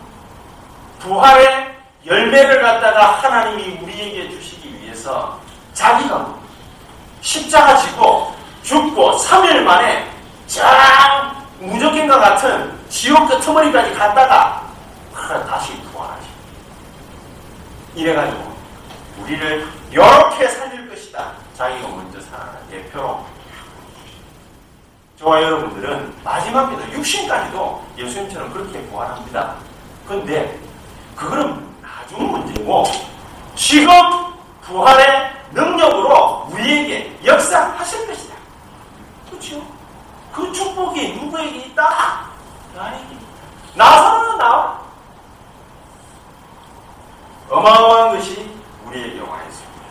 부활의 열매를 갖다가 하나님이 우리에게 주시기 위해서 자기가 십자가 지고 죽고 3일 만에 짱 무적행과 같은 지옥 끄트머리까지 갔다가 다시 부활하시. 이래가지고 우리를 이렇게 살릴 것이다. 자기가 먼저 살아라. 예표로. 저와 여러분들은 마지막에도 육신까지도 예수님처럼 그렇게 부활합니다. 그런데 그거는 문제이고 지금 그 부활의 능력으로 우리에게 역사하실 것이다. 그렇죠? 그 축복이 누구에게 있다? 나에게 있다. 나서는 나와. 어마어마한 것이 우리에게 와 있습니다.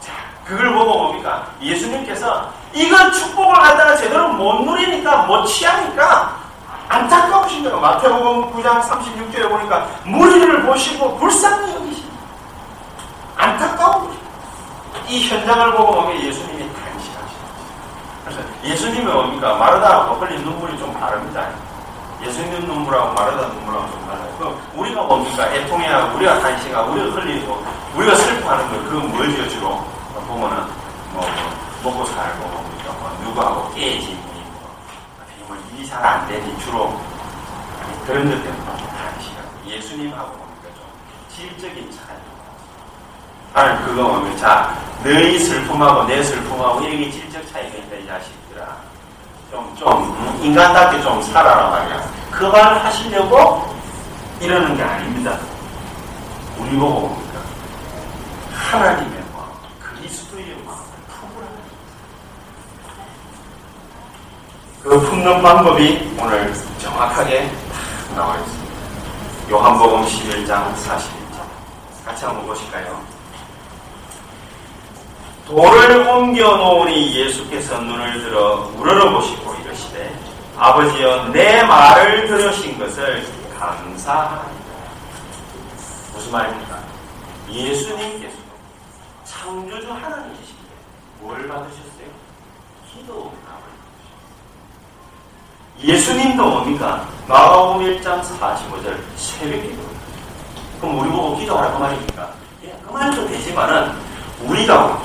자, 그걸 보고 뭡니까? 예수님께서 이건 축복을 갖다가 제대로 못 누리니까 못 취하니까 안타까우신 거예요. 마태복음 9장 36절에 보니까 무리를 보시고 불쌍히 여기십니다. 안타까운. 이 현장을 보고 보면 예수님이 탄식하시죠. 그래서 예수님은 뭡니까? 마르다하고 흘린 눈물이 좀 다릅니다. 예수님 눈물하고 마르다 눈물하고 좀 달라요. 그 우리가 뭡니까? 애통해하고 우리가 탄식하고 우리가 흘리고 우리가 슬퍼하는 거 그건 뭐죠 주로? 보면은 뭐, 뭐 먹고 살고 뭡니까? 뭐 누구하고 일이 잘 안 되니 주로 그런 것 때문에 탄식하고 예수님하고 뭡니까? 좀 질적인 차이. 하나님 그거 뭡니까? 자, 너희 슬픔하고 내 슬픔하고 여기 질적 차이가 있다 이 자식들아. 좀, 좀, 인간답게 좀 살아라 말이야. 그 말 하시려고 이러는 게 아닙니다. 우리 보고 뭡니까? 하나님의 마음, 그리스도의 마음을 품으라. 그 품는 방법이 오늘 정확하게 딱 나와 있습니다. 요한복음 11장 41절. 같이 한번 보실까요? 돌을 옮겨 놓으니 예수께서 눈을 들어 우러러보시고 이러시되 아버지여 내 말을 들으신 것을 감사합니다. 무슨 말입니까? 예수님께서 창조주 하나님이신데 뭘 받으셨어요? 기도 예수님도 뭡니까? 마가복음 1장 45절 새벽 기도. 그럼 우리 보고 기도하라고 말입니까? 예, 그 말도 되지만은 우리가?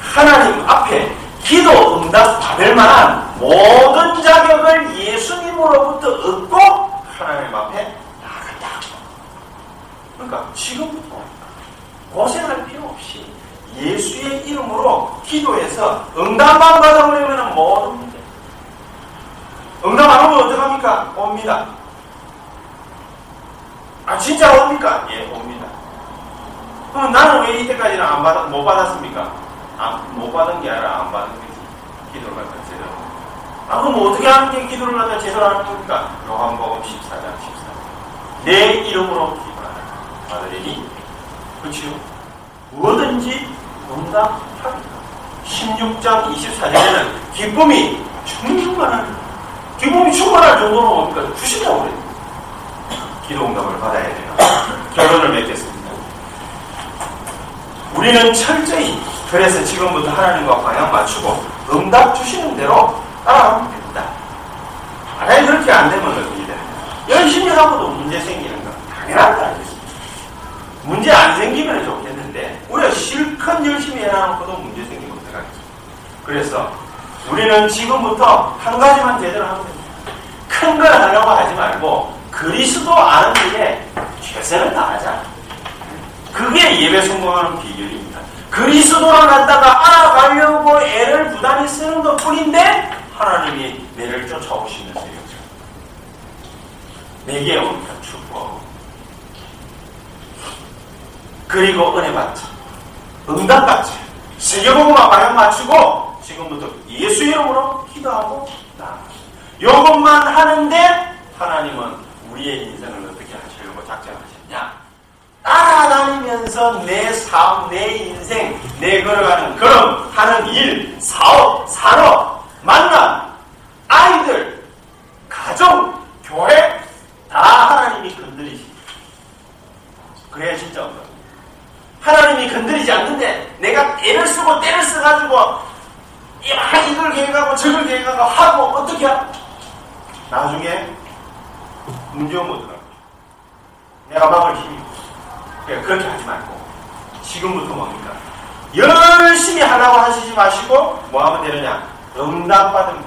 하나님 앞에 기도 응답 받을 만한 모든 자격을 예수님으로부터 얻고 하나님 앞에 나아간다. 그러니까 지금부터 고생할 필요 없이 예수의 이름으로 기도해서 응답만 받아보려면 모든. 응답 안 오면 어떡합니까? 옵니다. 아, 진짜 옵니까? 예, 옵니다. 그럼 나는 왜 이때까지는 안 받, 못 받았습니까? 아, 못 받은 게 아니라 안 받은 거지. 기도를 갖다 제대로. 아, 그럼 어떻게 하는 게 기도를 갖다 제대로 하는 겁니까? 요한복음 14장 14장. 내 이름으로 기도하라. 아들이니, 그치요? 뭐든지 응답하리라. 16장 24절에는 기쁨이 충만한, 기쁨이 충만할 정도로 뭡니까? 주시라고 그래요. 기도 응답을 받아야 돼요. 결론을 맺겠습니다. 우리는 철저히 그래서 지금부터 하나님과 방향 맞추고 응답 주시는 대로 따라가면 됩니다. 만약에 그렇게 안 되면 어떻게 되는 열심히 하고도 문제 생기는 건 당연한 거 아니겠습니까? 문제 안 생기면 좋겠는데 우리가 실컷 열심히 해놔놓고도 문제 생기면 어떡하겠습니까? 그래서 우리는 지금부터 한 가지만 제대로 하면 됩니다. 큰 걸 하려고 하지 말고 그리스도 아는 일에 최선을 다하자. 그게 예배 성공하는 비결입니다. 그리스도를 갖다가 알아가려고 애를 부단히 쓰는 것 뿐인데 하나님이 내를 쫓아오시면서. 내게 옵니다. 축복. 그리고 은혜 받지. 응답 받지. 세계복음과 방향 맞추고 지금부터 예수 이름으로 기도하고 나아가. 요것만 하는데 하나님은 우리의 인생을 어떻게 하시려고 작정하셨냐? 따라다니면서 내 삶, 내 인생, 내 걸어가는 걸음, 하는 일, 사업, 산업, 만남, 아이들, 가정, 교회 다 하나님이 건드리시. 그래야 진짜 없다. 하나님이 건드리지 않는데 내가 애를 쓰고 때를 써가지고 이걸 계획하고 저걸 계획하고 하고 어떻게 하? 나중에 문제 어떡하 내가 막을 힘이 그러니까 그렇게 하지 말고 지금부터 뭡니까? 열심히 하라고 하시지 마시고 뭐 하면 되느냐? 응답받은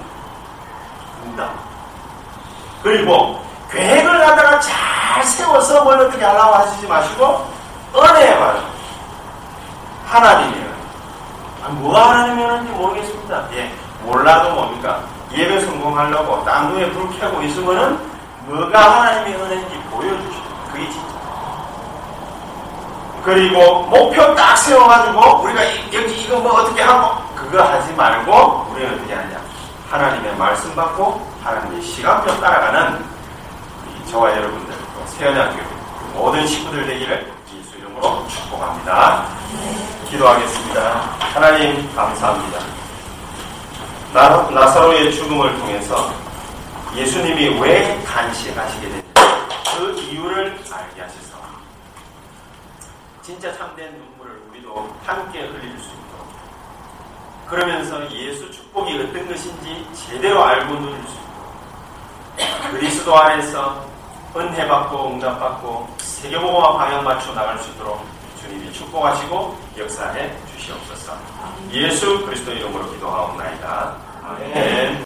응답. 그리고 계획을 갖다가 잘 세워서 뭘 어떻게 하려고 하시지 마시고 은혜에 받은 하나님이에요. 아, 뭐가 하나님이었는지 모르겠습니다. 예, 몰라도 뭡니까? 예배 성공하려고 땅두에 불 켜고 있으면은 뭐가 하나님의 은혜인지 보여주시죠. 그게 진짜. 그리고 목표 딱 세워가지고 우리가 여기 이거 뭐 어떻게 하고 그거 하지 말고 우리는 어떻게 하냐 하나님의 말씀 받고 하나님의 시간표 따라가는 저와 여러분들 세연학교 모든 식구들 되기를 이름으로 이름으로 축복합니다. 기도하겠습니다. 하나님 감사합니다. 나, 나사로의 죽음을 통해서 예수님이 왜 단식하시게 됐는지 그 이유를 알게 하셔서 진짜 참된 눈물을 우리도 함께 흘릴 수 있도록 그러면서 예수 축복이 어떤 것인지 제대로 알고 누릴 수 있도록 그리스도 안에서 은혜 받고 응답 받고 세계보고와 방향 맞춰 나갈 수 있도록 주님이 축복하시고 역사해 주시옵소서. 예수 그리스도 이름으로 기도하옵나이다. 아멘.